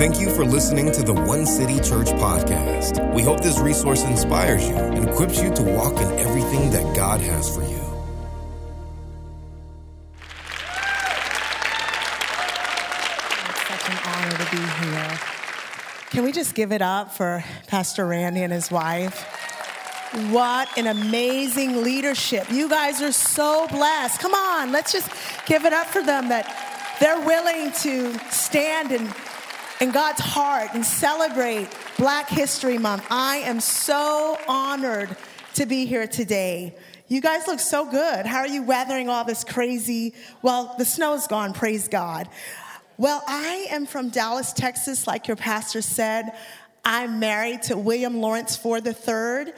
Thank you for listening to the One City Church podcast. We hope this resource inspires you and equips you to walk in everything that God has for you. It's such an honor to be here. Can we just give it up for Pastor Randy and his wife? What an amazing leadership. You guys are so blessed. Come on, let's just give it up for them that they're willing to stand in, in God's heart and celebrate Black History Month. I am so honored to be here today. You guys look so good. How are you weathering all this crazy? Well, the snow's gone, praise God. Well, I am from Dallas, Texas, like your pastor said. I'm married to William Lawrence Ford III,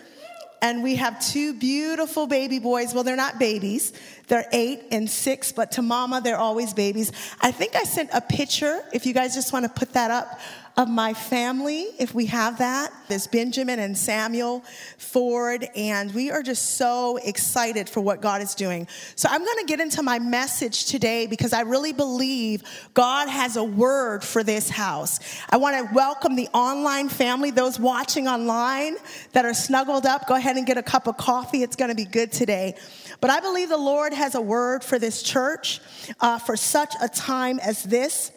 and we have two beautiful baby boys. Well, they're not babies, they're eight and six, but to mama, they're always babies. I think I sent a picture, if you guys just want to put that up, of my family, if we have that. There's Benjamin and Samuel Ford, and we are just so excited for what God is doing. So I'm going to get into my message today because I really believe God has a word for this house. I want to welcome the online family, those watching online that are snuggled up. Go ahead and get a cup of coffee. It's going to be good today. But I believe the Lord has a word for this church uh, for such a time as this.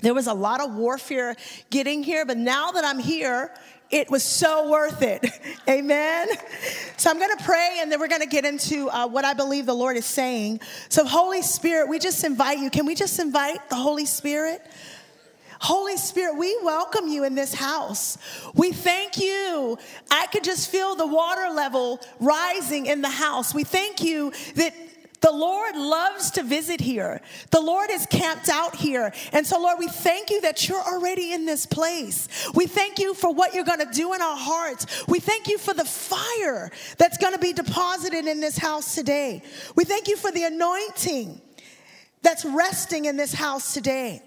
There was a lot of warfare getting here, but now that I'm here, it was so worth it. Amen. So I'm going to pray and then we're going to get into uh, what I believe the Lord is saying. So, Holy Spirit, we just invite you. Can we just invite the Holy Spirit? Holy Spirit, we welcome you in this house. We thank you. I could just feel the water level rising in the house. We thank you that the Lord loves to visit here. The Lord is camped out here. And so, Lord, we thank you that you're already in this place. We thank you for what you're going to do in our hearts. We thank you for the fire that's going to be deposited in this house today. We thank you for the anointing that's resting in this house today.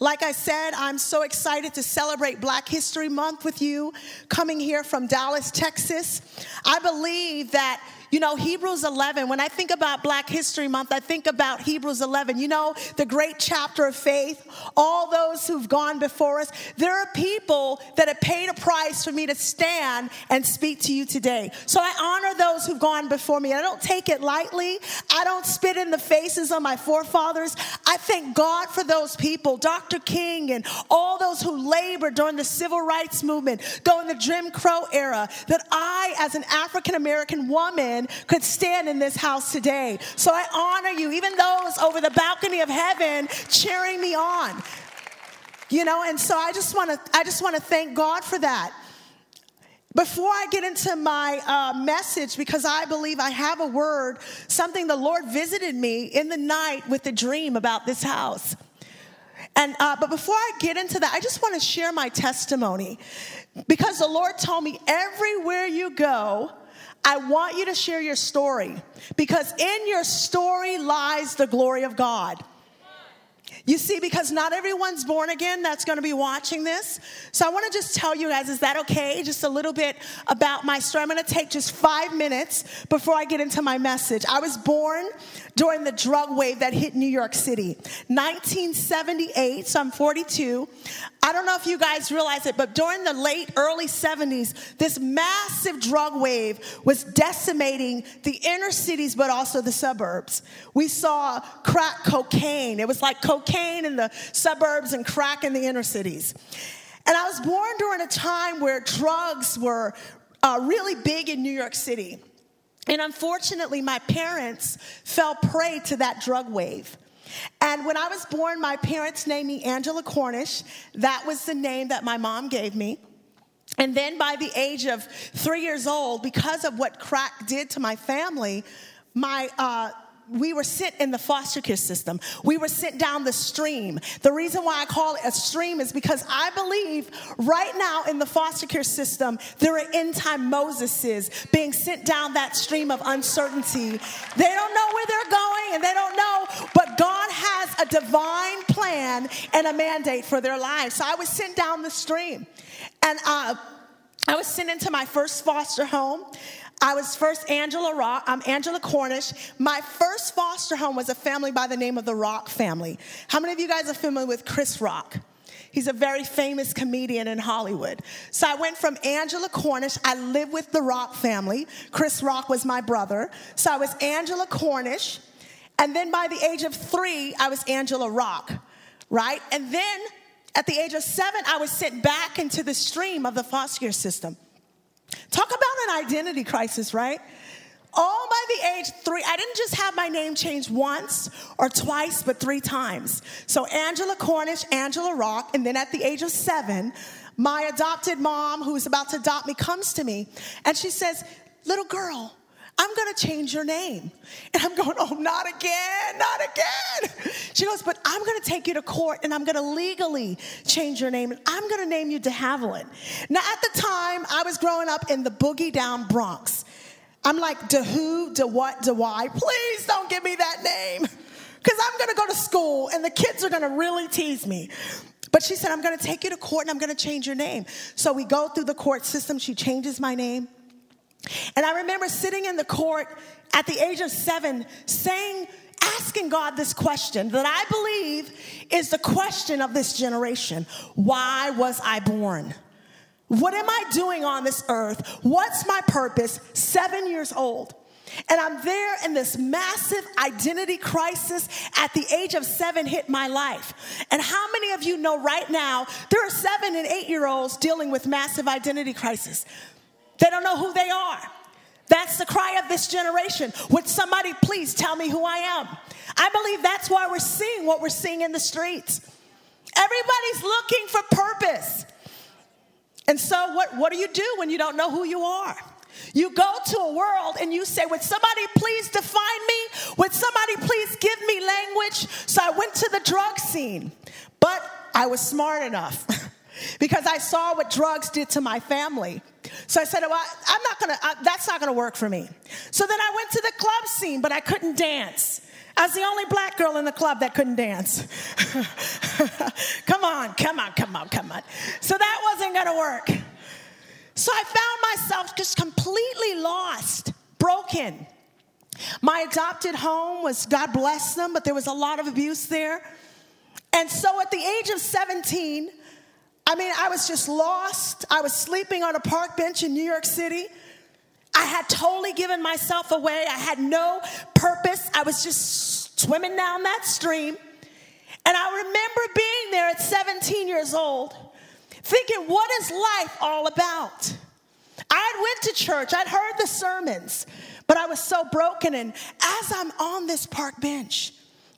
Like I said, I'm so excited to celebrate Black History Month with you, coming here from Dallas, Texas. I believe that you know, Hebrews 11, when I think about Black History Month, I think about Hebrews 11. You know, the great chapter of faith, all those who've gone before us. There are people that have paid a price for me to stand and speak to you today. So I honor those who've gone before me. I don't take it lightly. I don't spit in the faces of my forefathers. I thank God for those people, Dr. King and all those who labored during the civil rights movement, during the Jim Crow era, that I, as an African American woman, could stand in this house today. So I honor you, even those over the balcony of heaven cheering me on. You know, and so I just want to I just want to thank God for that. Before I get into my uh, message, because I believe I have a word, something the Lord visited me in the night with a dream about this house. And uh, but before I get into that, I just want to share my testimony because the Lord told me everywhere you go, I want you to share your story because in your story lies the glory of God. You see, because not everyone's born again that's going to be watching this. So I want to just tell you guys, is that okay? Just a little bit about my story. I'm going to take just five minutes before I get into my message. I was born during the drug wave that hit New York City. 1978, so I'm 42. I don't know if you guys realize it, but during the late, early 70s, this massive drug wave was decimating the inner cities, but also the suburbs. We saw crack cocaine. It was like cocaine in the suburbs and crack in the inner cities. And I was born during a time where drugs were uh, really big in New York City. And unfortunately, my parents fell prey to that drug wave. And when I was born, my parents named me Angela Cornish. That was the name that my mom gave me. And then by the age of three years old, because of what crack did to my family, my uh, we were sent in the foster care system. We were sent down the stream. The reason why I call it a stream is because I believe right now in the foster care system, there are end time Moseses being sent down that stream of uncertainty. They don't know where they're going and they don't know, but God has a divine plan and a mandate for their lives. So I was sent down the stream. And uh, I was sent into my first foster home. I was first Angela Rock. I'm Angela Cornish. My first foster home was a family by the name of the Rock family. How many of you guys are familiar with Chris Rock? He's a very famous comedian in Hollywood. So I went from Angela Cornish. I lived with the Rock family. Chris Rock was my brother. So I was Angela Cornish. And then by the age of three, I was Angela Rock, right? And then at the age of seven, I was sent back into the stream of the foster care system. Talk about an identity crisis, right? All by the age three, I didn't just have my name changed once or twice, but three times. So Angela Cornish, Angela Rock, and then at the age of seven, my adopted mom, who's about to adopt me, comes to me and she says, Little girl, I'm gonna change your name. And I'm going, oh, not again, not again. She goes, but I'm gonna take you to court and I'm gonna legally change your name and I'm gonna name you de Havilland. Now, at the time, I was growing up in the boogie down Bronx. I'm like, de who, de what, de why? Please don't give me that name. Because I'm gonna go to school and the kids are gonna really tease me. But she said, I'm gonna take you to court and I'm gonna change your name. So we go through the court system. She changes my name. And I remember sitting in the court at the age of seven saying, asking God this question that I believe is the question of this generation Why was I born? What am I doing on this earth? What's my purpose? Seven years old. And I'm there, in this massive identity crisis at the age of seven hit my life. And how many of you know right now there are seven and eight year olds dealing with massive identity crisis? They don't know who they are. That's the cry of this generation. Would somebody please tell me who I am? I believe that's why we're seeing what we're seeing in the streets. Everybody's looking for purpose. And so, what, what do you do when you don't know who you are? You go to a world and you say, Would somebody please define me? Would somebody please give me language? So I went to the drug scene, but I was smart enough because I saw what drugs did to my family. So I said, well, I'm not gonna, I, that's not gonna work for me. So then I went to the club scene, but I couldn't dance. I was the only black girl in the club that couldn't dance. come on, come on, come on, come on. So that wasn't gonna work. So I found myself just completely lost, broken. My adopted home was, God bless them, but there was a lot of abuse there. And so at the age of 17, I mean, I was just lost. I was sleeping on a park bench in New York City. I had totally given myself away. I had no purpose. I was just swimming down that stream. And I remember being there at 17 years old, thinking, what is life all about? I had went to church, I'd heard the sermons, but I was so broken. And as I'm on this park bench,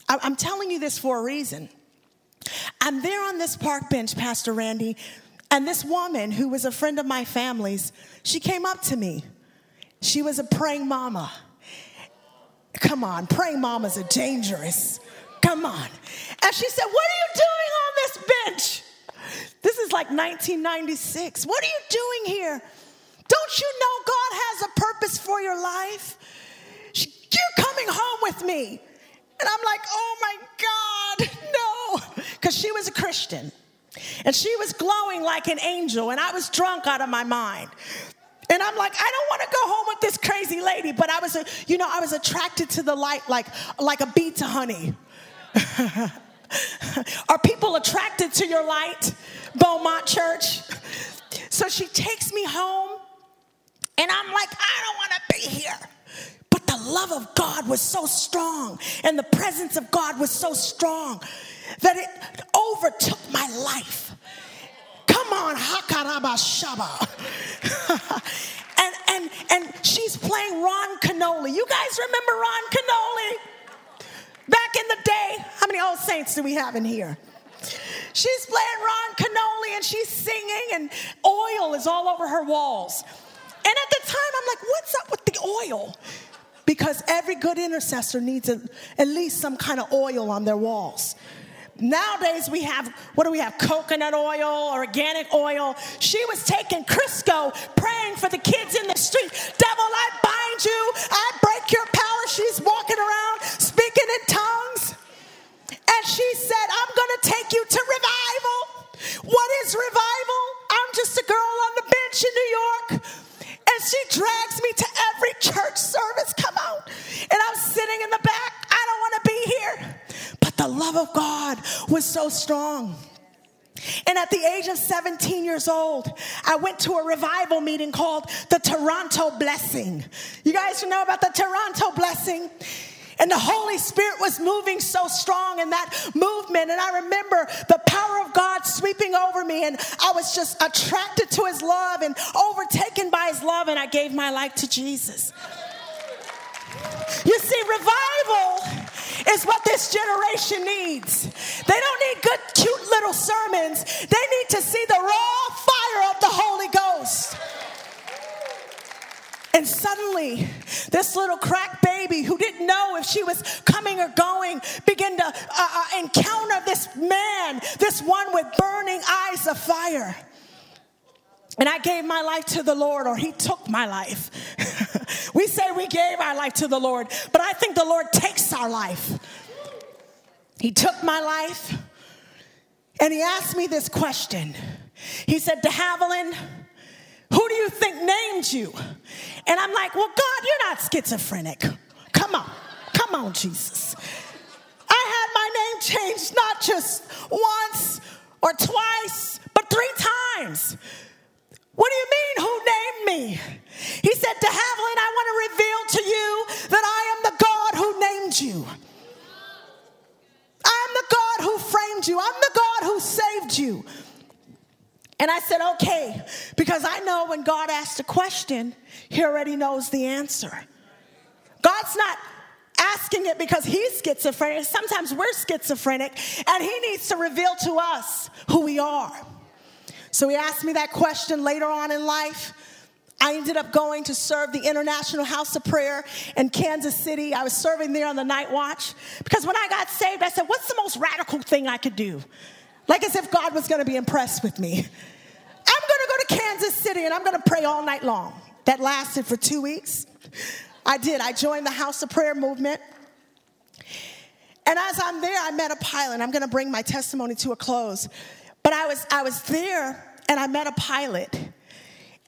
I'm telling you this for a reason. I'm there on this park bench, Pastor Randy, and this woman who was a friend of my family's, she came up to me. She was a praying mama. Come on, praying mamas are dangerous. Come on. And she said, What are you doing on this bench? This is like 1996. What are you doing here? Don't you know God has a purpose for your life? You're coming home with me. And I'm like, Oh my God, no because she was a Christian. And she was glowing like an angel, and I was drunk out of my mind. And I'm like, I don't want to go home with this crazy lady, but I was, a, you know, I was attracted to the light like, like a bee to honey. Are people attracted to your light, Beaumont Church? So she takes me home, and I'm like, I don't want to be here. But the love of God was so strong, and the presence of God was so strong that it overtook my life. Come on, Hakaraba Shaba. and, and, and she's playing Ron Kenoly. You guys remember Ron Kenoly? Back in the day, how many old saints do we have in here? She's playing Ron Kenoly and she's singing, and oil is all over her walls. And at the time, I'm like, what's up with the oil? Because every good intercessor needs a, at least some kind of oil on their walls. Nowadays we have, what do we have? Coconut oil, organic oil. She was taking Crisco, praying for the kids in the street. Devil, I bind you. I break your power. She's walking around speaking in tongues. And she said, I'm going to take you to revival. What is revival? I'm just a girl on the bench in New York. And she drags me to every church service. Come out. And I'm sitting in the back. I don't want to be here the love of God was so strong. And at the age of 17 years old, I went to a revival meeting called the Toronto Blessing. You guys know about the Toronto Blessing? And the Holy Spirit was moving so strong in that movement. And I remember the power of God sweeping over me. And I was just attracted to his love and overtaken by his love. And I gave my life to Jesus. You see, revival is what this generation needs. They don't need good, cute little sermons, they need to see the raw fire of the Holy Ghost. And suddenly, this little crack baby who didn't know if she was coming or going began to uh, uh, encounter this man, this one with burning eyes of fire. And I gave my life to the Lord, or He took my life. we say we gave our life to the Lord, but I think the Lord takes our life. He took my life, and He asked me this question. He said, De Havilland, who do you think named you? And I'm like, Well, God, you're not schizophrenic. Come on, come on, Jesus. I had my name changed not just once or twice, but three times. What do you mean, who named me? He said, De Havilland, I want to reveal to you that I am the God who named you. I am the God who framed you. I'm the God who saved you. And I said, okay, because I know when God asks a question, He already knows the answer. God's not asking it because He's schizophrenic. Sometimes we're schizophrenic, and He needs to reveal to us who we are. So he asked me that question later on in life. I ended up going to serve the International House of Prayer in Kansas City. I was serving there on the night watch because when I got saved, I said, What's the most radical thing I could do? Like as if God was going to be impressed with me. I'm going to go to Kansas City and I'm going to pray all night long. That lasted for two weeks. I did. I joined the House of Prayer movement. And as I'm there, I met a pilot. I'm going to bring my testimony to a close. But I was, I was there and I met a pilot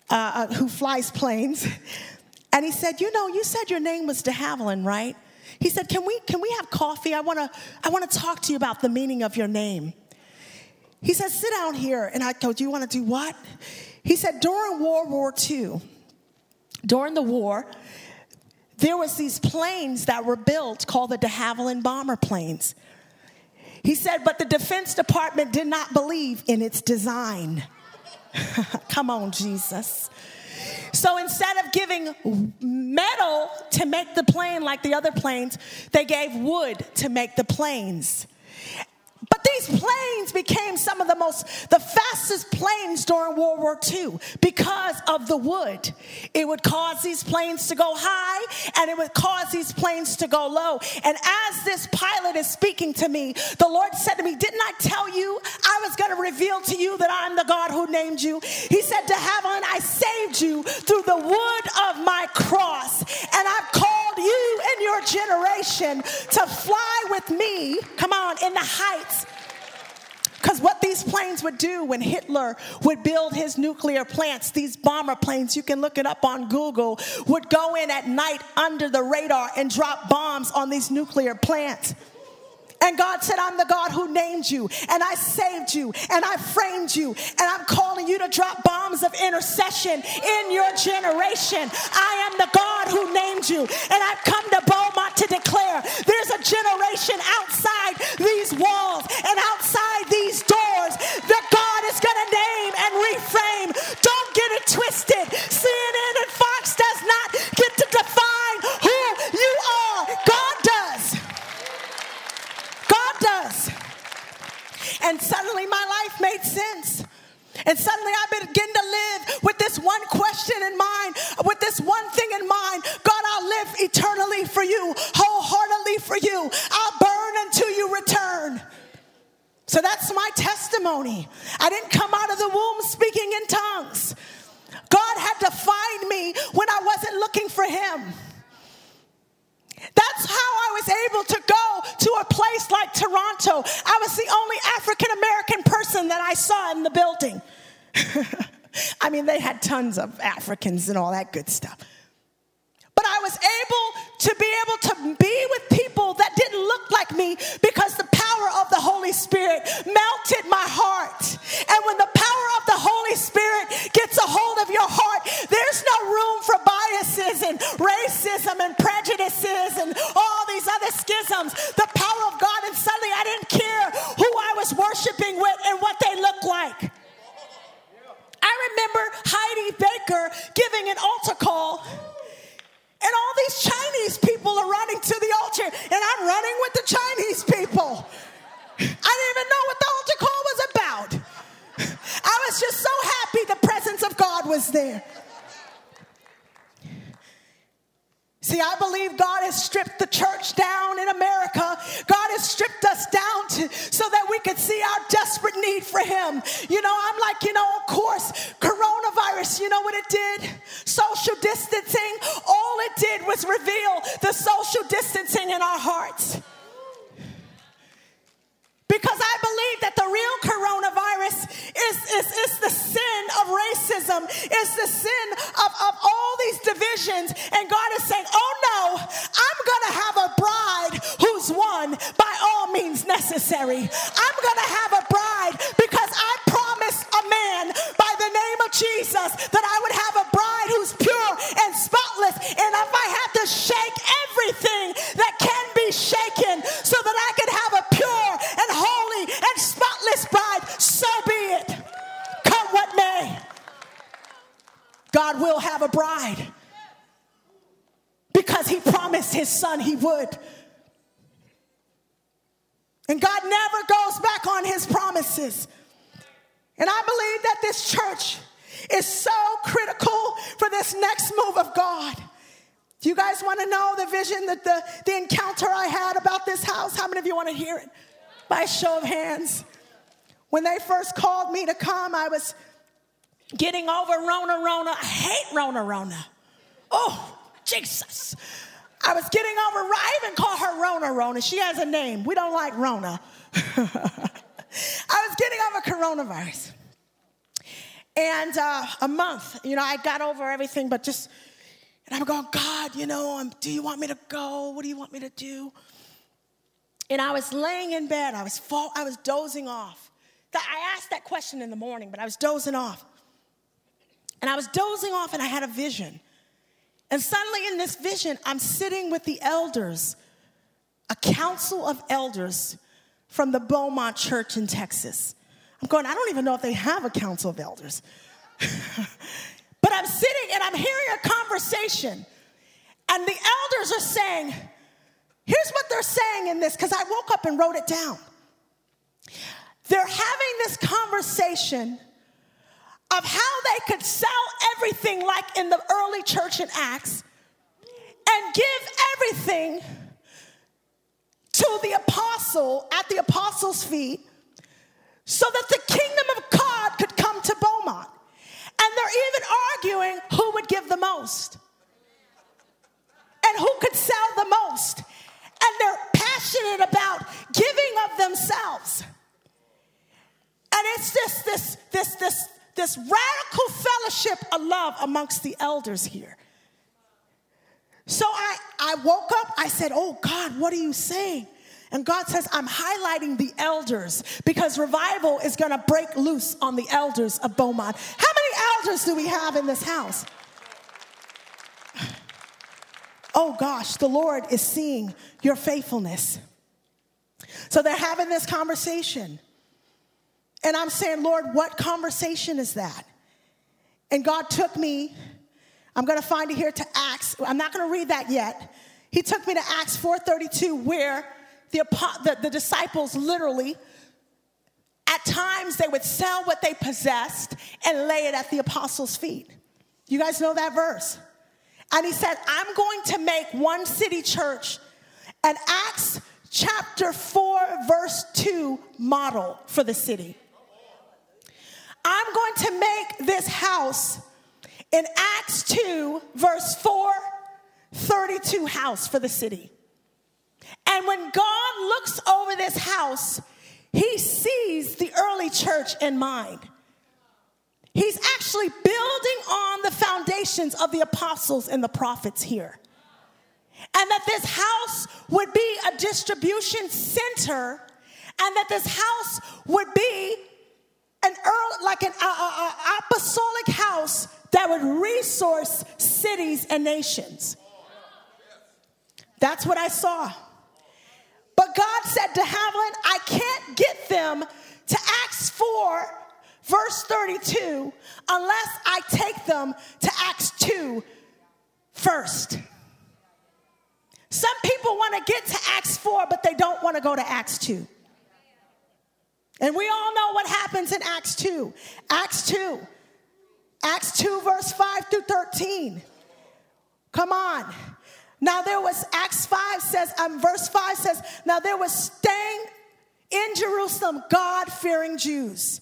uh, uh, who flies planes. And he said, You know, you said your name was de Havilland, right? He said, Can we, can we have coffee? I wanna, I wanna talk to you about the meaning of your name. He said, Sit down here. And I go, Do you wanna do what? He said, During World War II, during the war, there was these planes that were built called the de Havilland bomber planes. He said, but the Defense Department did not believe in its design. Come on, Jesus. So instead of giving metal to make the plane like the other planes, they gave wood to make the planes. But these planes became some of the most, the fastest planes during World War II because of the wood. It would cause these planes to go high and it would cause these planes to go low. And as this pilot is speaking to me, the Lord said to me, Didn't I tell you I was going to reveal to you that I'm the God who named you? He said, de Havilland, I saved you through the wood of my cross. And I've called you and your generation to fly with me, come on, in the heights because what these planes would do when Hitler would build his nuclear plants, these bomber planes, you can look it up on Google, would go in at night under the radar and drop bombs on these nuclear plants. And God said, I'm the God who named you, and I saved you, and I framed you, and I'm calling you to drop bombs of intercession in your generation. I am the God who named you, and I've come to Beaumont to declare there's a generation outside these walls and outside these And suddenly I begin to live with this one question in mind, with this one thing in mind God, I'll live eternally for you, wholeheartedly for you. I'll burn until you return. So that's my testimony. I didn't come out of the womb speaking in tongues. God had to find me when I wasn't looking for Him. That's how I was able to go to a place like Toronto. I was the only African American person that I saw in the building. I mean, they had tons of Africans and all that good stuff. But I was able to be able to be with people that didn't look like me because the power of the Holy Spirit melted my heart. And when the power of the Holy Spirit gets a hold of your heart, there's no room for biases and racism and prejudices and all these other schisms. The power of God, and suddenly I didn't care who I was worshiping with and what they looked like. I remember Heidi Baker giving an altar call. And all these Chinese people are running to the altar, and I'm running with the Chinese people. See, I believe God has stripped the church down in America. God has stripped us down to, so that we could see our desperate need for Him. You know, I'm like, you know, of course, coronavirus, you know what it did? Social distancing, all it did was reveal the social distancing in our hearts. Because I believe that the real coronavirus is, is, is the sin of racism, is the sin of, of all these divisions. And God is saying, oh no, I'm going to have a bride who's won by all means necessary. I'm going to have a bride because I man by the name of Jesus that I would have a bride who's pure and spotless. And if I have to shake everything that can be shaken so that I can have a pure and holy and spotless bride, so be it. Come what may. God will have a bride because he promised his son he would. And God never goes back on his promises. And I believe that this church is so critical for this next move of God. Do you guys want to know the vision that the, the encounter I had about this house? How many of you want to hear it? By show of hands. When they first called me to come, I was getting over Rona Rona. I hate Rona Rona. Oh, Jesus. I was getting over, I even call her Rona Rona. She has a name. We don't like Rona. Coronavirus. And uh, a month, you know, I got over everything, but just, and I'm going, God, you know, um, do you want me to go? What do you want me to do? And I was laying in bed. I was fall, I was dozing off. I asked that question in the morning, but I was dozing off. And I was dozing off, and I had a vision. And suddenly, in this vision, I'm sitting with the elders, a council of elders from the Beaumont Church in Texas. I'm going, I don't even know if they have a council of elders. but I'm sitting and I'm hearing a conversation, and the elders are saying, Here's what they're saying in this, because I woke up and wrote it down. They're having this conversation of how they could sell everything like in the early church in Acts and give everything to the apostle at the apostles' feet so that the kingdom of God could come to Beaumont. And they're even arguing who would give the most and who could sell the most. And they're passionate about giving of themselves. And it's this, this, this, this, this radical fellowship of love amongst the elders here. So I, I woke up, I said, Oh God, what are you saying? And God says, I'm highlighting the elders because revival is going to break loose on the elders of Beaumont. How many elders do we have in this house? Oh gosh, the Lord is seeing your faithfulness. So they're having this conversation. And I'm saying, Lord, what conversation is that? And God took me, I'm going to find it here to Acts. I'm not going to read that yet. He took me to Acts 4:32 where the, the, the disciples literally at times they would sell what they possessed and lay it at the apostles' feet. You guys know that verse? And he said, I'm going to make one city church an Acts chapter 4, verse 2 model for the city. I'm going to make this house in Acts 2, verse 4, 32 house for the city. And when God looks over this house, he sees the early church in mind. He's actually building on the foundations of the apostles and the prophets here. and that this house would be a distribution center, and that this house would be an early, like an apostolic house that would resource cities and nations. That's what I saw. But God said to Havilland, I can't get them to Acts 4, verse 32, unless I take them to Acts 2 first. Some people want to get to Acts 4, but they don't want to go to Acts 2. And we all know what happens in Acts 2. Acts 2. Acts 2, verse 5 through 13. Come on. Now there was, Acts 5 says, um, verse 5 says, now there was staying in Jerusalem God fearing Jews,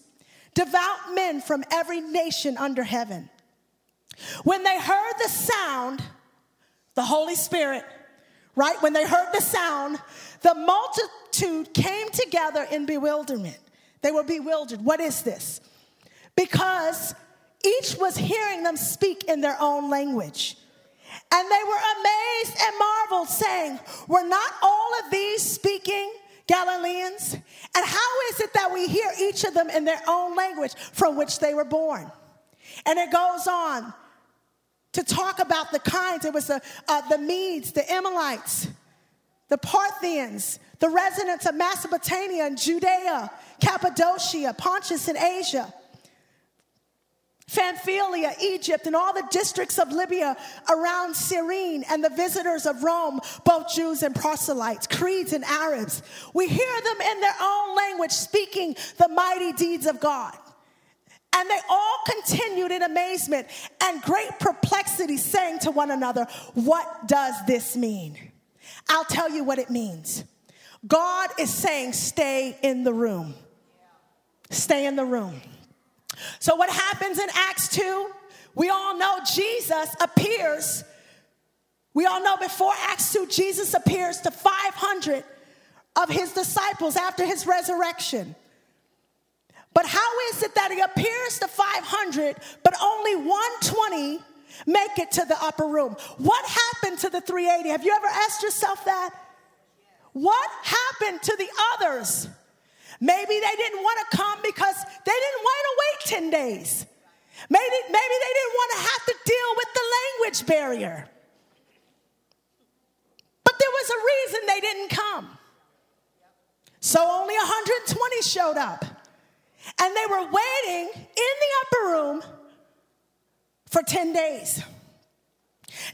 devout men from every nation under heaven. When they heard the sound, the Holy Spirit, right? When they heard the sound, the multitude came together in bewilderment. They were bewildered. What is this? Because each was hearing them speak in their own language. And they were amazed and marveled, saying, Were not all of these speaking Galileans? And how is it that we hear each of them in their own language from which they were born? And it goes on to talk about the kinds. It was the, uh, the Medes, the Elamites, the Parthians, the residents of Mesopotamia and Judea, Cappadocia, Pontus and Asia Pamphylia, Egypt, and all the districts of Libya around Cyrene, and the visitors of Rome, both Jews and proselytes, Cretes and Arabs. We hear them in their own language speaking the mighty deeds of God. And they all continued in amazement and great perplexity, saying to one another, What does this mean? I'll tell you what it means. God is saying, Stay in the room. Stay in the room. So, what happens in Acts 2? We all know Jesus appears. We all know before Acts 2, Jesus appears to 500 of his disciples after his resurrection. But how is it that he appears to 500, but only 120 make it to the upper room? What happened to the 380? Have you ever asked yourself that? What happened to the others? Maybe they didn't want to come because they didn't want to wait 10 days. Maybe, maybe they didn't want to have to deal with the language barrier. But there was a reason they didn't come. So only 120 showed up. And they were waiting in the upper room for 10 days.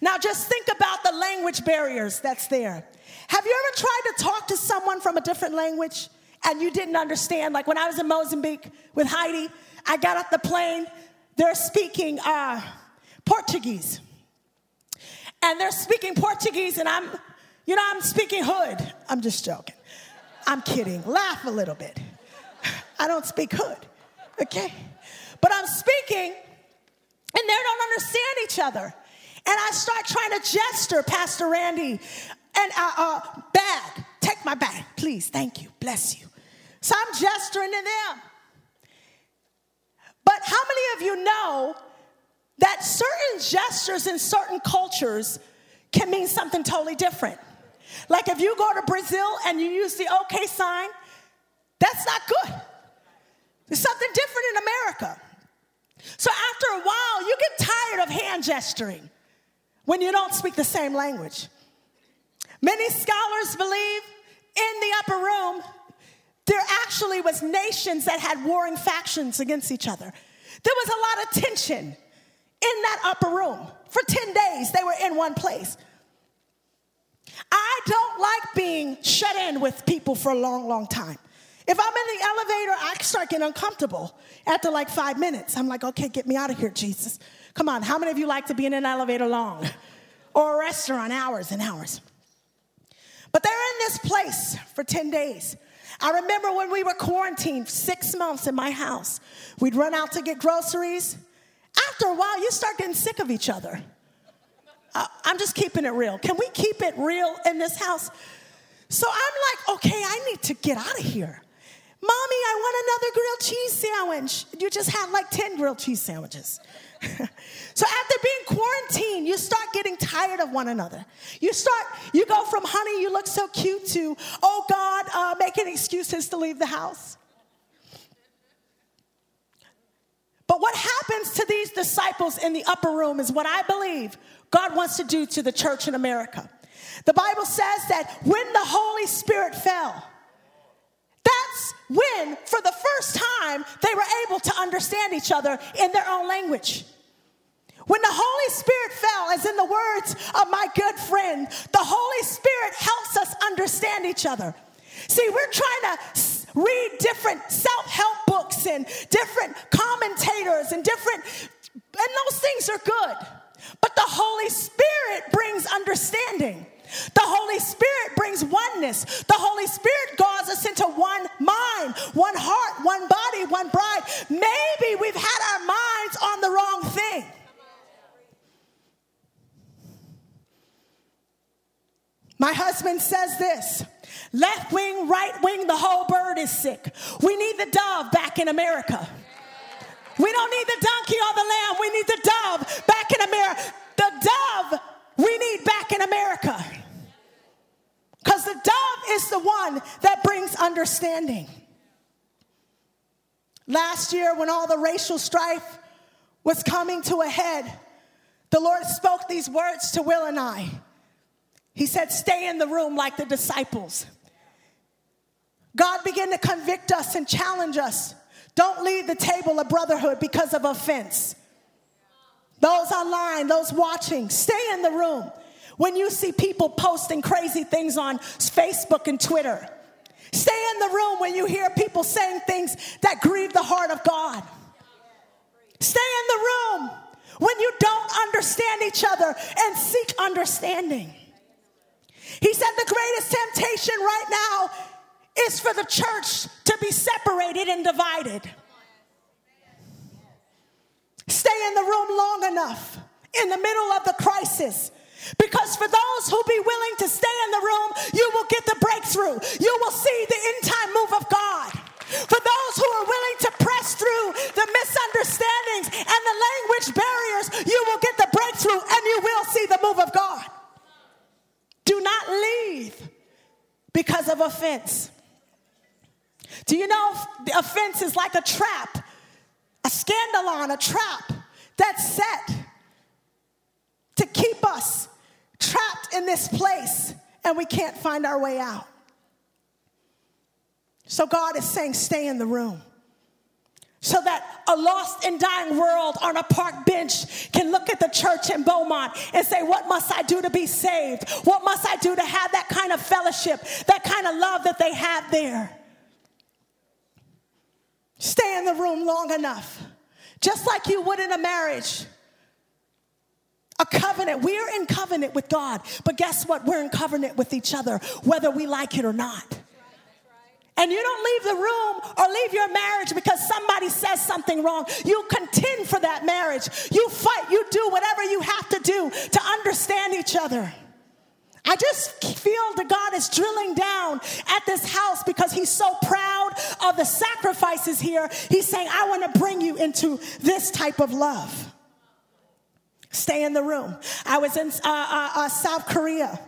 Now, just think about the language barriers that's there. Have you ever tried to talk to someone from a different language? And you didn't understand. Like when I was in Mozambique with Heidi, I got off the plane, they're speaking uh, Portuguese. And they're speaking Portuguese, and I'm, you know, I'm speaking hood. I'm just joking. I'm kidding. Laugh a little bit. I don't speak hood, okay? But I'm speaking, and they don't understand each other. And I start trying to gesture, Pastor Randy, and uh, uh, bag, take my bag, please, thank you, bless you. So I'm gesturing to them. But how many of you know that certain gestures in certain cultures can mean something totally different? Like if you go to Brazil and you use the okay sign, that's not good. There's something different in America. So after a while, you get tired of hand gesturing when you don't speak the same language. Many scholars believe in the upper room there actually was nations that had warring factions against each other. There was a lot of tension in that upper room. For 10 days, they were in one place. I don't like being shut in with people for a long, long time. If I'm in the elevator, I start getting uncomfortable after like five minutes. I'm like, okay, get me out of here, Jesus. Come on, how many of you like to be in an elevator long or a restaurant hours and hours? But they're in this place for 10 days. I remember when we were quarantined six months in my house, we'd run out to get groceries. After a while, you start getting sick of each other. Uh, I'm just keeping it real. Can we keep it real in this house? So I'm like, okay, I need to get out of here. Mommy, I want another grilled cheese sandwich, you just had like 10 grilled cheese sandwiches. so after being quarantined, you start getting tired of one another. You start, you go from honey, you look so cute to, oh God, uh, making excuses to leave the house. But what happens to these disciples in the upper room is what I believe God wants to do to the church in America. The Bible says that when the Holy Spirit fell, that's when, for the first time, they were able to understand each other in their own language. When the Holy Spirit fell, as in the words of my good friend, the Holy Spirit helps us understand each other. See, we're trying to read different self help books and different commentators and different, and those things are good. But the Holy Spirit brings understanding. The Holy Spirit brings oneness. The Holy Spirit draws us into one mind, one heart, one body, one bride. Maybe we've had our minds on the wrong thing. My husband says this left wing, right wing, the whole bird is sick. We need the dove back in America. We don't need the donkey or the lamb. We need the dove back in America. The dove we need back in America. Because the dove is the one that brings understanding. Last year, when all the racial strife was coming to a head, the Lord spoke these words to Will and I. He said, Stay in the room like the disciples. God began to convict us and challenge us. Don't leave the table of brotherhood because of offense. Those online, those watching, stay in the room. When you see people posting crazy things on Facebook and Twitter, stay in the room when you hear people saying things that grieve the heart of God. Stay in the room when you don't understand each other and seek understanding. He said the greatest temptation right now is for the church to be separated and divided. Stay in the room long enough in the middle of the crisis. Because for those who be willing to stay in the room, you will get the breakthrough. You will see the end time move of God. For those who are willing to press through the misunderstandings and the language barriers, you will get the breakthrough and you will see the move of God. Do not leave because of offense. Do you know the offense is like a trap, a scandalon, a trap that's set to keep us trapped in this place and we can't find our way out. So God is saying, stay in the room. So that a lost and dying world on a park bench can look at the church in Beaumont and say, What must I do to be saved? What must I do to have that kind of fellowship, that kind of love that they have there? Stay in the room long enough, just like you would in a marriage. A covenant. We're in covenant with God, but guess what? We're in covenant with each other, whether we like it or not. And you don't leave the room or leave your marriage because somebody says something wrong. You contend for that marriage. You fight. You do whatever you have to do to understand each other. I just feel that God is drilling down at this house because He's so proud of the sacrifices here. He's saying, I want to bring you into this type of love. Stay in the room. I was in uh, uh, uh, South Korea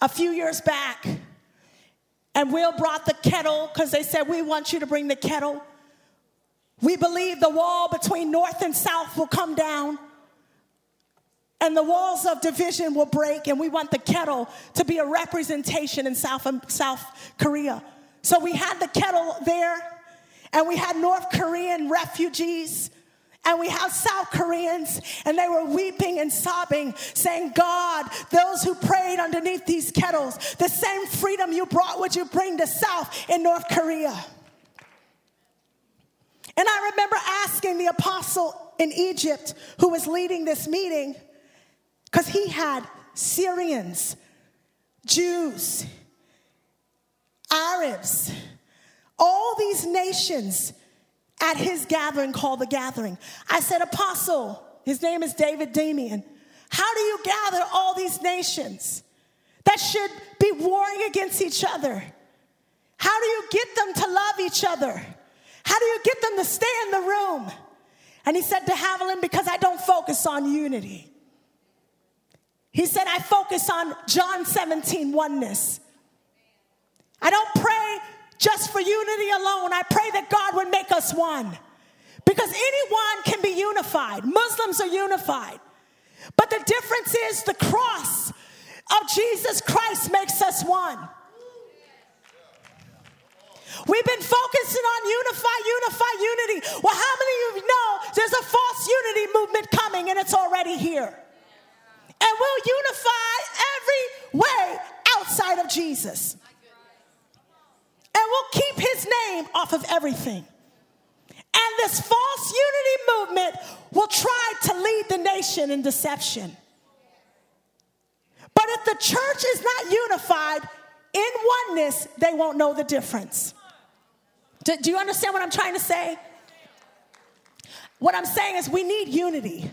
a few years back, and Will brought the kettle because they said, We want you to bring the kettle. We believe the wall between North and South will come down and the walls of division will break, and we want the kettle to be a representation in South, South Korea. So we had the kettle there, and we had North Korean refugees. And we had South Koreans, and they were weeping and sobbing, saying, God, those who prayed underneath these kettles, the same freedom you brought, would you bring to South in North Korea? And I remember asking the apostle in Egypt who was leading this meeting, because he had Syrians, Jews, Arabs, all these nations at his gathering called the gathering. I said, Apostle, his name is David Demian. How do you gather all these nations that should be warring against each other? How do you get them to love each other? How do you get them to stay in the room? And he said to Havilland, Because I don't focus on unity. He said, I focus on John 17 oneness. I don't pray just for unity alone. I pray that God would make us one. Because anyone can be unified. Muslims are unified. But the difference is the cross of Jesus Christ makes us one. We've been focusing on unify, unify, unity. Well, how many of you know there's a false unity movement coming and it's already here? And we'll unify every way outside of Jesus. And we'll keep his name off of everything. And this false unity movement will try to lead the nation in deception. But if the church is not unified in oneness, they won't know the difference. Do, do, you understand what I'm trying to say? What I'm saying is we need unity.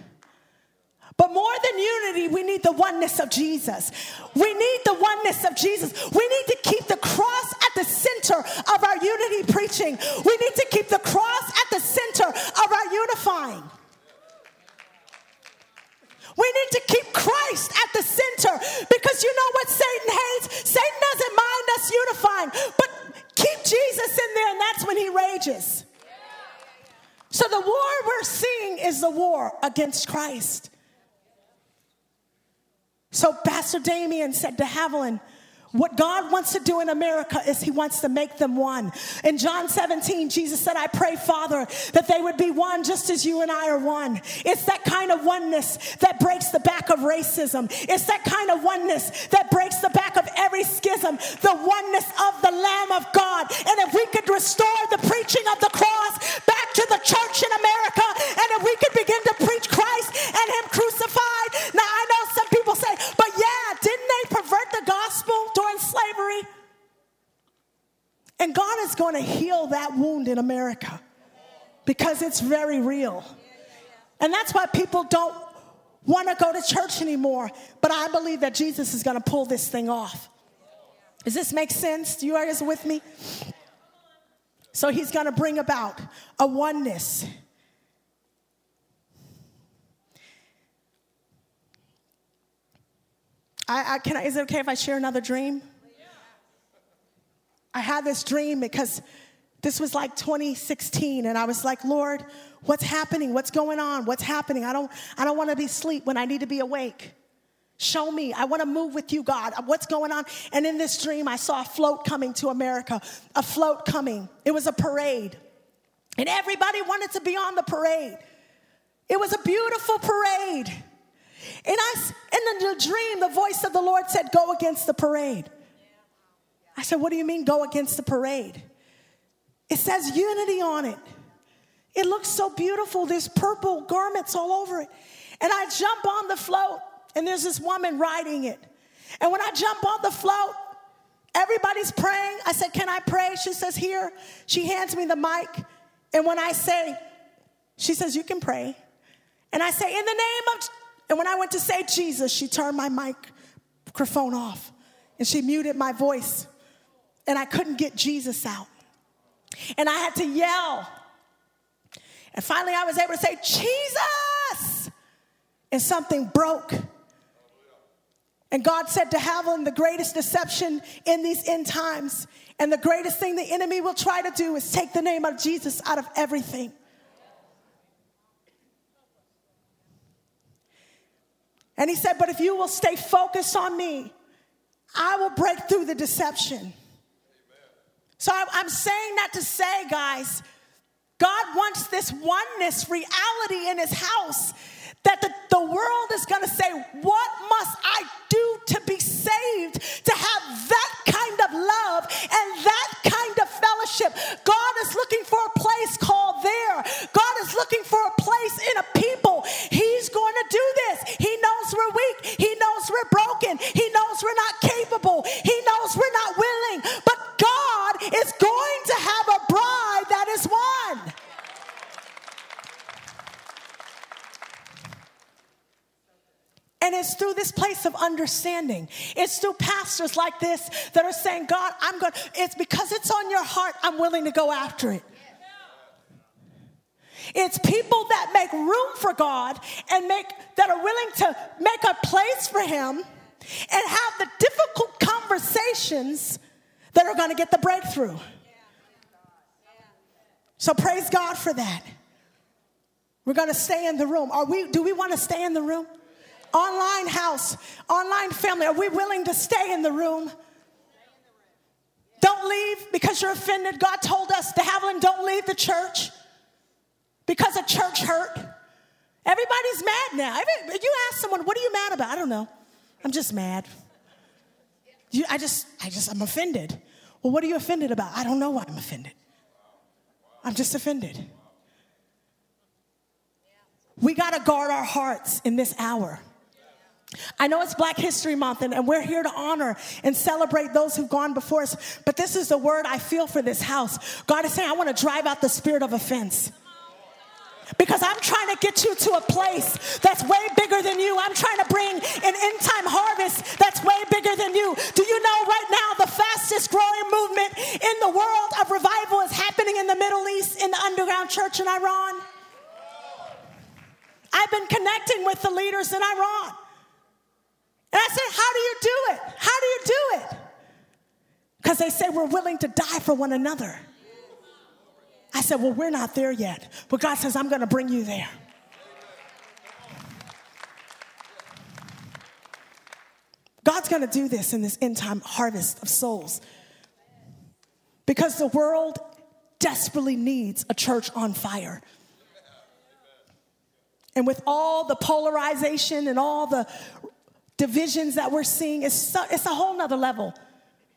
But more than unity, we need the oneness of Jesus. We need the oneness of Jesus. We need to keep preaching. We need to keep the cross at the center of our unifying. We need to keep Christ at the center because you know what Satan hates? Satan doesn't mind us unifying, but keep Jesus in there and that's when he rages. So the war we're seeing is the war against Christ. So Pastor Demian said to Havilland, what God wants to do in America is He wants to make them one. In John 17, Jesus said, I pray, Father, that they would be one just as you and I are one. It's that kind of oneness that breaks the back of racism. It's that kind of oneness that breaks the back of every schism, the oneness of the Lamb of God. And if we could restore the preaching of the cross back to the church in America, and if we could begin to preach Christ and Him crucified. Now, I know some people say, gospel? during slavery. And God is going to heal that wound in America because it's very real. And that's why people don't want to go to church anymore. But I believe that Jesus is going to pull this thing off. Does this make sense? Do you guys with me? So he's going to bring about a oneness. I, I, can I, is it okay if I share another dream? I had this dream because this was like 2016 and I was like, Lord, what's happening? What's going on? What's happening? I don't, I don't want to be asleep when I need to be awake. Show me. I want to move with you, God. What's going on? And in this dream, I saw a float coming to America, a float coming. It was a parade. And everybody wanted to be on the parade. It was a beautiful parade. And I, in the dream, the voice of the Lord said, Go against the parade. I said, What do you mean, go against the parade? It says unity on it. It looks so beautiful. There's purple garments all over it. And I jump on the float, and there's this woman riding it. And when I jump on the float, everybody's praying. I said, Can I pray? She says, Here. She hands me the mic. And when I say, She says, You can pray. And I say, In the name of and when I went to say Jesus, she turned my microphone off and she muted my voice. And I couldn't get Jesus out. And I had to yell. And finally, I was able to say, Jesus! And something broke. And God said to Havilland, the greatest deception in these end times, and the greatest thing the enemy will try to do is take the name of Jesus out of everything. And he said, But if you will stay focused on me, I will break through the deception. Amen. So I'm saying that to say, guys, God wants this oneness reality in his house that the, the world is going to say, What must I do to be saved? To have that kind of love and that kind of fellowship. God is looking for a place called there. God is looking for a place in a people. He's going to do this. He knows we're weak. He knows we're broken. He knows we're not capable. Understanding. It's through pastors like this that are saying, God, I'm going, it's because it's on your heart, I'm willing to go after it. It's people that make room for God and make that are willing to make a place for him and have the difficult conversations that are going to get the breakthrough. So praise God for that. We're going to stay in the room. Are we do we want to stay in the room? Online house, online family, are we willing to stay in the room? Don't leave because you're offended. God told us to Havilland, don't leave the church because a church hurt. Everybody's mad now. You ask someone, what are you mad about? I don't know. I'm just mad. You, I just, I just, I'm offended. Well, what are you offended about? I don't know why I'm offended. I'm just offended. We got to guard our hearts in this hour. I know it's Black History Month and, and, we're here to honor and celebrate those who've gone before us, but this is the word I feel for this house. God is saying, I want to drive out the spirit of offense. Because I'm trying to get you to a place that's way bigger than you. I'm trying to bring an end time harvest that's way bigger than you. Do you know right now the fastest growing movement in the world of revival is happening in the Middle East in the underground church in Iran? I've been connecting with the leaders in Iran. How do you do it? How do you do it? Because they say we're willing to die for one another. I said, Well, we're not there yet. But God says, I'm going to bring you there. God's going to do this in this end time harvest of souls. Because the world desperately needs a church on fire. And with all the polarization and all the divisions that we're seeing, it's, so, it's a whole nother level.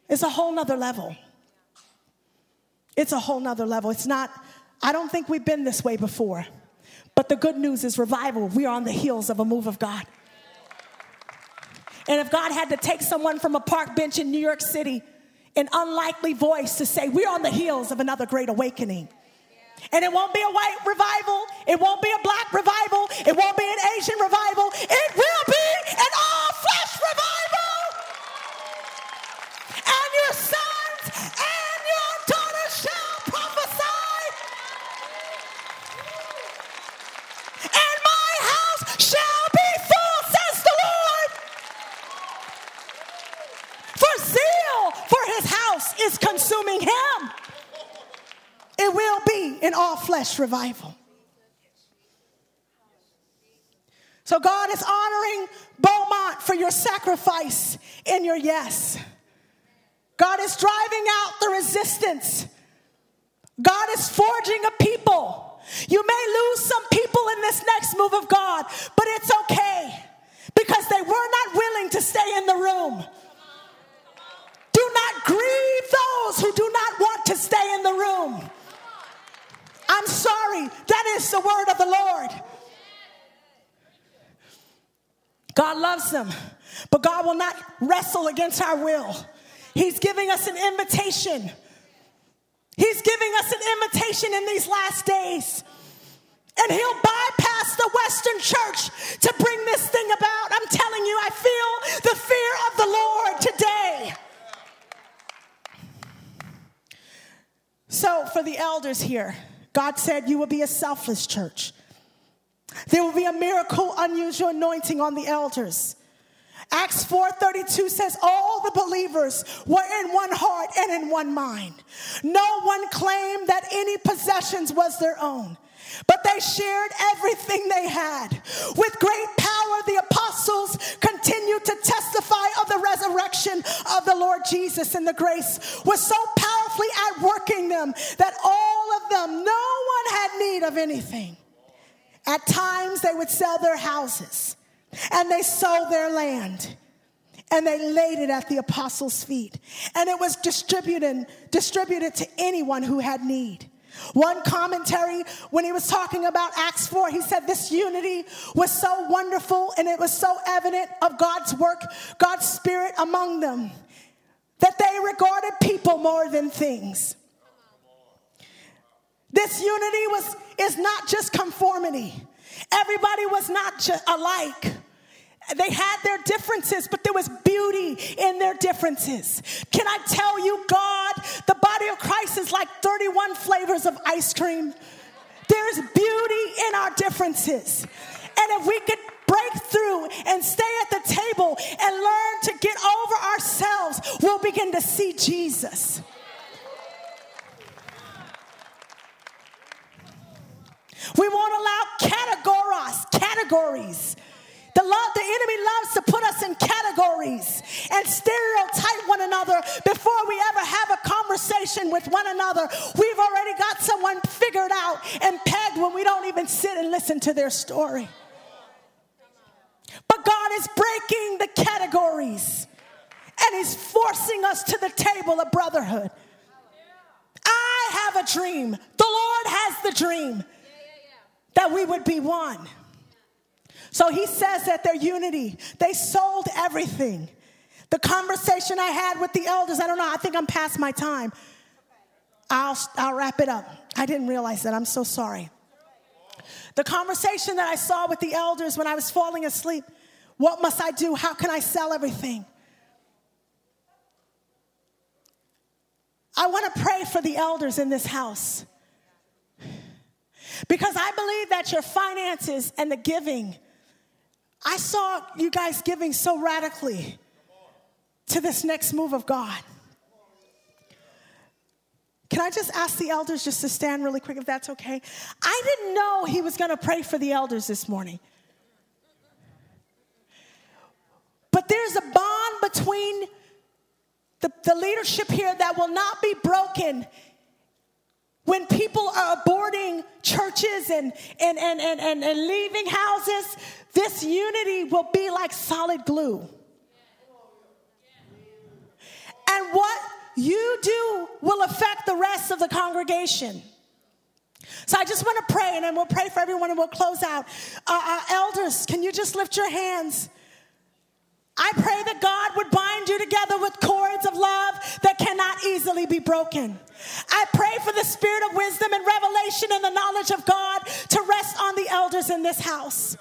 It's a whole nother level. It's a whole nother level. It's not, I don't think we've been this way before. But the good news is revival. We are on the heels of a move of God. And if God had to take someone from a park bench in New York City, an unlikely voice to say, We're on the heels of another great awakening. And it won't be a white revival. It won't be a black revival. It won't be an Asian revival. It will be an all flesh revival. And your sons and your daughters shall prophesy. And my house shall be full, says the Lord. For zeal for his house is consuming him. It will be an all flesh revival. So God is honoring Beaumont for your sacrifice and your yes. God is driving out the resistance. God is forging a people. You may lose some people in this next move of God, the word of the Lord. God loves them, but God will not wrestle against our will. He's giving us an invitation. He's giving us an invitation in these last days. And he'll bypass the Western church to bring this thing about. I'm telling you, I feel the fear of the Lord today. So, for the elders here, God said, You will be a selfless church. There will be a miracle, unusual anointing on the elders. Acts 4:32 says all the believers were in one heart and in one mind. No one claimed that any possessions was their own, but they shared everything they had. With great power the apostles continued to testify of the resurrection of the Lord Jesus and the grace was so powerfully at working them that all of them no one had need of anything. At times they would sell their houses and they sold their land and they laid it at the apostles' feet. And it was distributed, distributed to anyone who had need. One commentary, when he was talking about Acts 4, he said this unity was so wonderful and it was so evident of God's work, God's spirit among them, that they regarded people more than things. This unity was, is not just conformity. Everybody was not just alike. They had their differences, but there was beauty in their differences. Can I tell you, God, the body of Christ is like 31 flavors of ice cream. There's beauty in our differences. And if we could break through and stay at the table and learn to get over ourselves, we'll begin to see Jesus. We won't allow categories, categories. The, love, the enemy loves to put us in categories and stereotype one another before we ever have a conversation with one another. We've already got someone figured out and pegged when we don't even sit and listen to their story. God is breaking the categories and He's forcing us to the table of brotherhood. I have a dream. The Lord has the dream that we would be one. So he says that their unity, they sold everything. The conversation I had with the elders, I don't know, I think I'm past my time. I'll, I'll wrap it up. I didn't realize that. I'm so sorry. The conversation that I saw with the elders when I was falling asleep what must I do? How can I sell everything? I want to pray for the elders in this house. Because I believe that your finances and the giving, I saw you guys giving so radically to this next move of God. Can I just ask the elders just to stand really quick if that's okay? I didn't know he was going to pray for the elders this morning. But there's a bond between the, the leadership here that will not be broken when people are aborting churches and, and, and, and, and, and leaving houses, this unity will be like solid glue. And what you do will affect the rest of the congregation. So I just want to pray, and then we'll pray for everyone and we'll close out. Uh, uh, elders, can you just lift your hands? I pray that God would bind you together with cords of love that cannot easily be broken. I pray for the spirit of wisdom and revelation and the knowledge of God to rest on the elders in this house.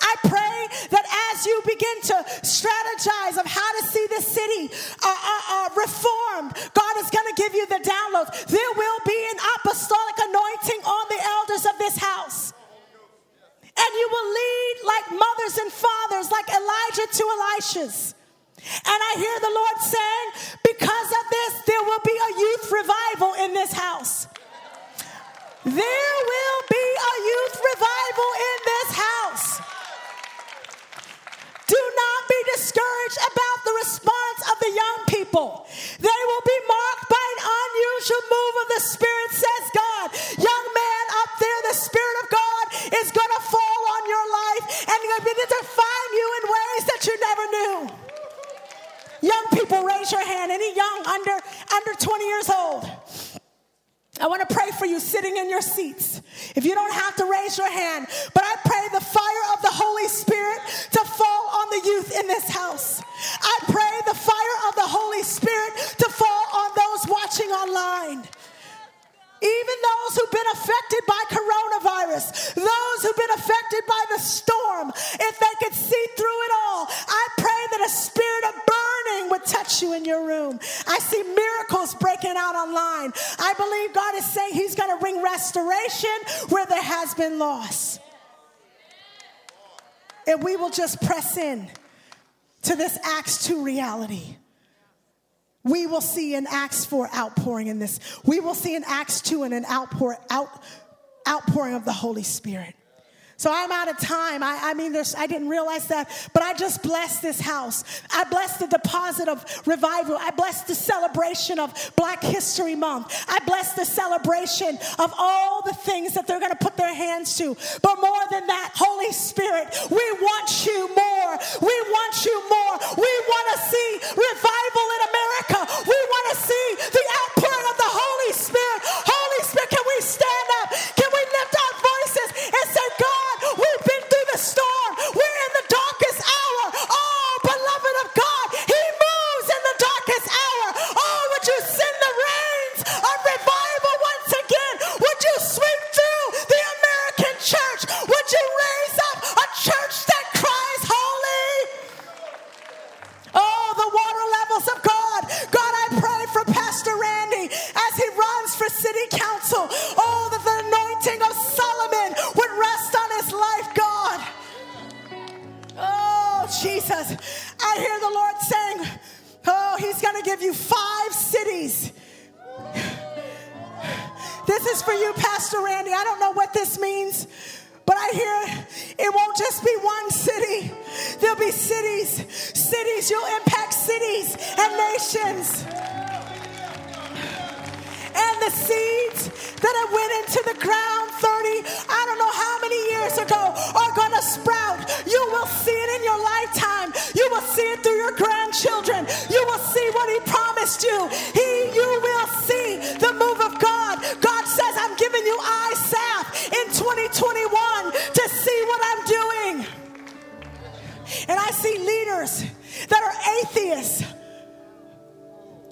I pray that as you begin to strategize of how to see this city uh, uh, uh, reformed, God is going to give you the downloads. There will be an apostolic anointing on the elders of this house. And you will lead like mothers and fathers, like Elijah to Elishas. And I hear the Lord saying, because of this, there will be a youth revival in this house. There will be a youth revival in this house. Do not be discouraged about the response of the young people. They will be marked by an unusual move of the Spirit, says God. Young man up there, the Spirit of God is going to fall on your life and going to begin to find you in ways that you never knew. Young people, raise your hand. Any young under under 20 years old? I want to pray for you sitting in your seats. If you don't have to raise your hand, but I pray the fire of the Holy Spirit to fall on the youth in this house. I pray the fire of the Holy Spirit to fall on those watching online. Even those who've been affected by coronavirus, those who've been affected by the storm, if they could see through it all, I pray that a spirit of burning would touch you in your room. I see miracles breaking out online. I believe God is saying He's going to bring restoration where there has been loss. And we will just press in to this Acts 2 reality we will see an Acts 4 outpouring in this. We will see an Acts 2 and an outpour, out, outpouring of the Holy Spirit. So I'm out of time. I, I mean, I didn't realize that, but I just bless this house. I bless the deposit of revival. I bless the celebration of Black History Month. I bless the celebration of all the things that they're going to put their hands to. But more than that, Holy Spirit, we want you more. We want you more. We want to see revival in America. We want to see the outpouring of the. Holy Spirit, give you five cities. This is for you, Pastor Randy. I don't know what this means, but I hear it won't just be one city, there'll be cities. Cities, you'll impact cities and nations and the seeds that have went into the ground 30, I don't know how many years ago, are going to sprout. You will see it in your lifetime. You will see it through your grandchildren. You will see what he promised you. He, you will see the move of God. God says, I'm giving you eye salve in 2021 to see what I'm doing. And I see leaders that are atheists,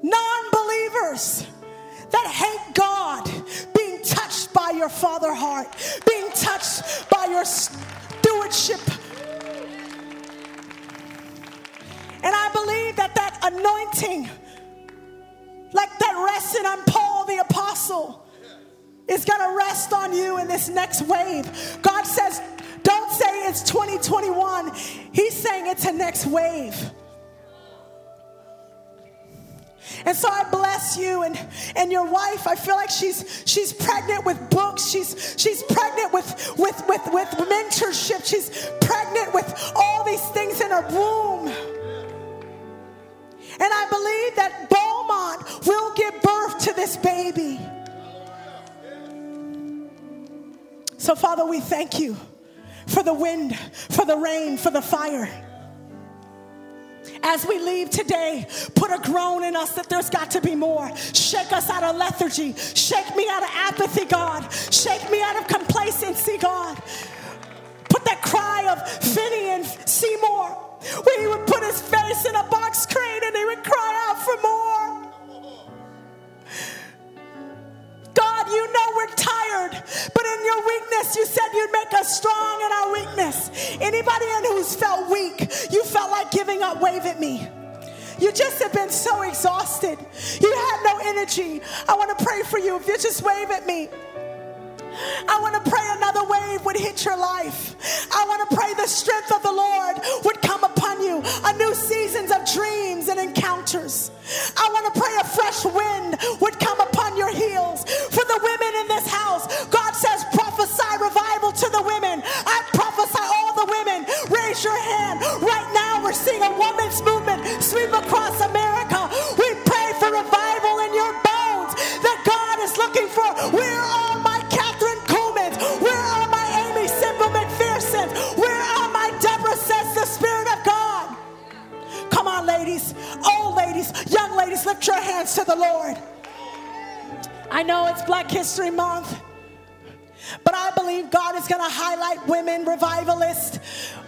non believers that hate God being touched by your father heart, being touched by your stewardship. And I believe that that anointing, like that rested on Paul the apostle, is going to rest on you in this next wave. God says, don't say it's 2021. He's saying it's a next wave. And so I bless you and, and your wife. I feel like she's she's pregnant with books. She's she's pregnant with with with with mentorship. She's pregnant with all these things in her womb. And I believe that Beaumont will give birth to this baby. So, Father, we thank you for the wind, for the rain, for the fire. As we leave today, put a groan in us that there's got to be more. Shake us out of lethargy. Shake me out of apathy, God. Shake me out of complacency, God. Put that cry of Finney and Seymour, where he would put his face in a box crate and he would cry out for more. You know we're tired, but in your weakness, you said you'd make us strong in our weakness. Anybody in who's felt weak, you felt like giving up, wave at me. You just have been so exhausted. You had no energy. I want to pray for you. If you just wave at me. I want to pray another wave would hit your life. I want to pray the strength of the Lord would come upon you, a new seasons of dreams and encounters. I want to pray a fresh wind would come upon your heels. For the women in this house, God says, prophesy revival to the women. I prophesy all the women. Raise your hand. Right now, we're seeing a woman's movement sweep across America. We pray for revival in your bones that God is looking for. Where are my Kathryn Kuhlmans? Where are my Aimee Semple McPherson? Where are my Deborah says the Spirit of God? Come on, ladies, old ladies, young ladies, lift your hands to the Lord. I know it's Black History Month. But I believe God is going to highlight women revivalists.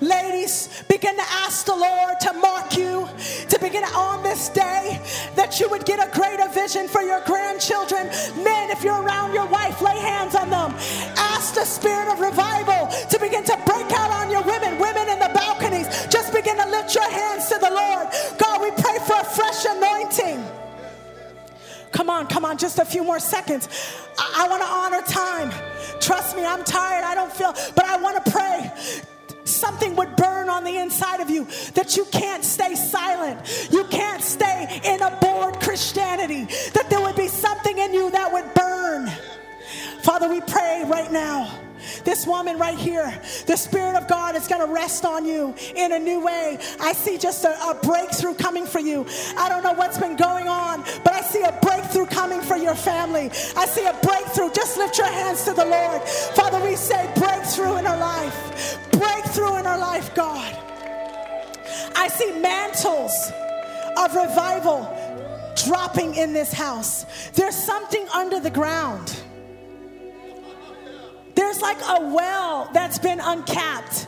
Ladies, begin to ask the Lord to mark you, to begin on this day that you would get a greater vision for your grandchildren. Men, if you're around your wife, lay hands on them. Ask the spirit of revival to begin to break out on your women. Women in the balconies, just begin to lift your hands to the Lord. God, we pray for a fresh anointing. Come on, come on, just a few more seconds. I, I want to honor time. Trust me, I'm tired. I don't feel, but I want to pray. Something would burn on the inside of you that you can't stay silent. You can't stay in a bored Christianity. That there would be something in you that would burn. Father, we pray right now this woman right here, the Spirit of God is going to rest on you in a new way. I see just a, a, breakthrough coming for you. I don't know what's been going on, but I see a breakthrough coming for your family. I see a breakthrough. Just lift your hands to the Lord. Father, we say breakthrough in our life. Breakthrough in our life, God. I see mantles of revival dropping in this house. There's something under the ground. There's like a well that's been uncapped.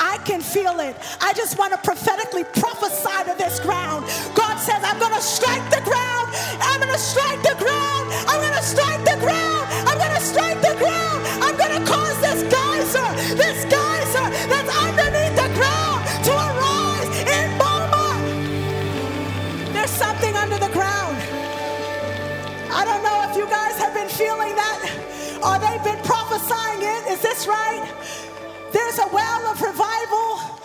I can feel it. I just want to prophetically prophesy to this ground. God says, I'm going to strike the ground. I'm going to strike the ground. I'm going to strike the ground. I'm going to strike the ground. I'm going to cause this geyser, this geyser that's underneath the ground to arise in Beaumont. There's something under the ground. I don't know if you guys have been feeling that or they've been prophesying it. Is this right? There's a well of revival.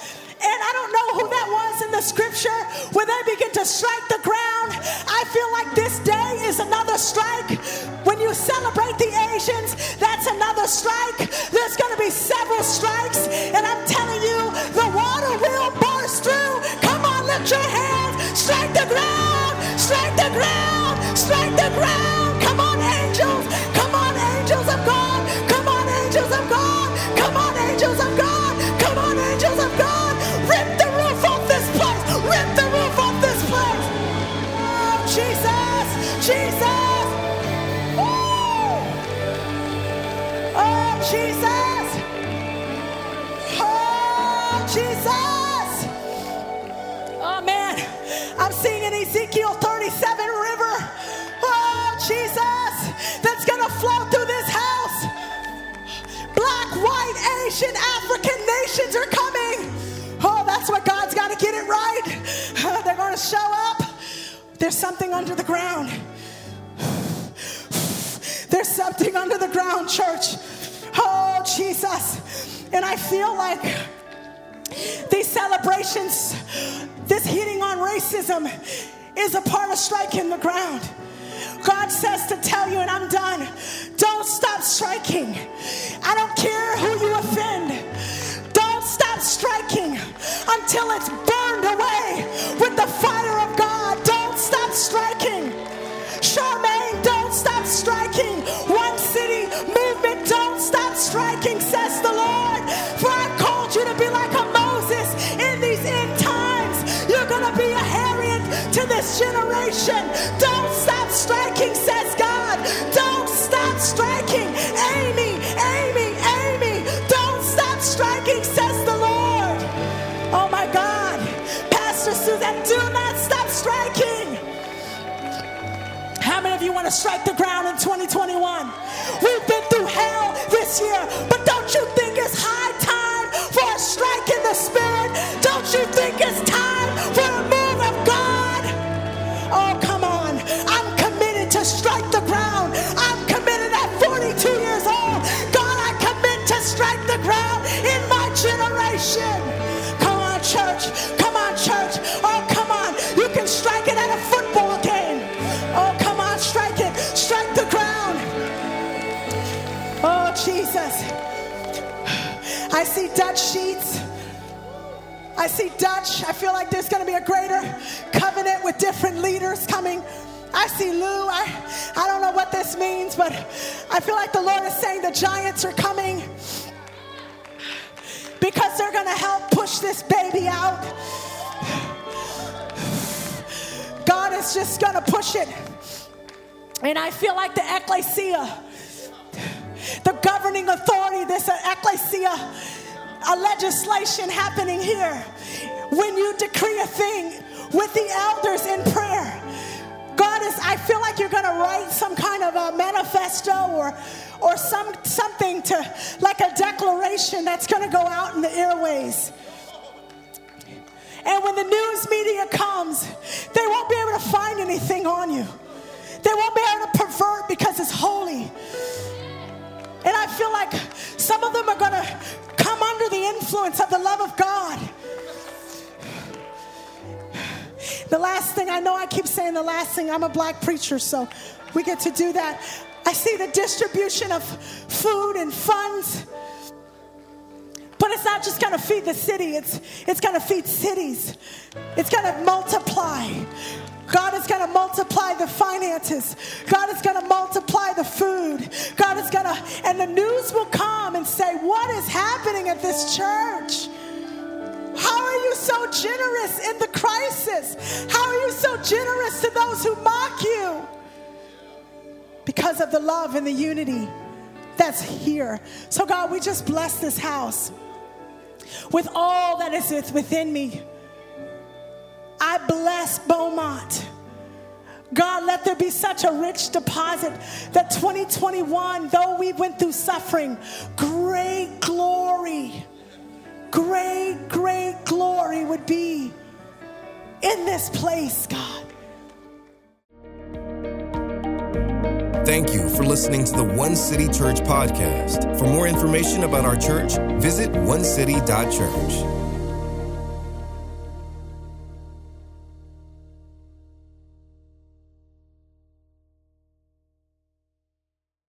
And I don't know who that was in the scripture where they begin to strike the ground. I feel like this day is another strike. When you celebrate the Asians, that's another strike. There's going to be several strikes, and I'm telling you, the water will burst through. Come on, lift your hands, strike the ground, strike the ground, strike the ground. Show up. There's something under the ground. There's something under the ground, church. Oh, Jesus. And I feel like these celebrations, this hitting on racism, is a part of striking the ground. God says to tell you, and I'm done, don't stop striking. I don't care who you offend. Stop striking until it's burned away with the fire of God. Don't stop striking. Charmaine, don't stop striking. One city movement, don't stop striking, says the Lord. For I called you to be like a Moses in these end times. You're going to be a Harriet to this generation. Don't Want to strike the ground in 2021? We've been through hell this year, but don't you think see Dutch Sheets. I see Dutch. I feel like there's going to be a greater covenant with different leaders coming. I see Lou. I, I don't know what this means, but I feel like the Lord is saying the giants are coming because they're going to help push this baby out. God is just going to push it. And I feel like the ecclesia, the governing authority, this ecclesia, a legislation happening here. When you decree a thing with the elders in prayer, God is, I feel like you're going to write some kind of a manifesto or, or some, something to, like a declaration that's going to go out in the airways. And when the news media comes, they won't be able to find anything on you. They won't be able to pervert because it's holy. And I feel like some of them are going to influence of the love of God. The last thing I know, I keep saying the last thing, I'm a black preacher, so we get to do that. I see the distribution of food and funds. But it's not just to feed the city, it's, it's to feed cities. It's to multiply. God is going to multiply the finances. God is going to multiply the food. God is going to, and the news will come and say, What is happening at this church? How are you so generous in the crisis? How are you so generous to those who mock you? Because of the love and the unity that's here. So, God, we just bless this house with all that is within me. I bless Beaumont. God, let there be such a rich deposit that 2021, though we went through suffering, great glory, great, great glory would be in this place, God. Thank you for listening to the One City Church podcast. For more information about our church, visit onecity.church.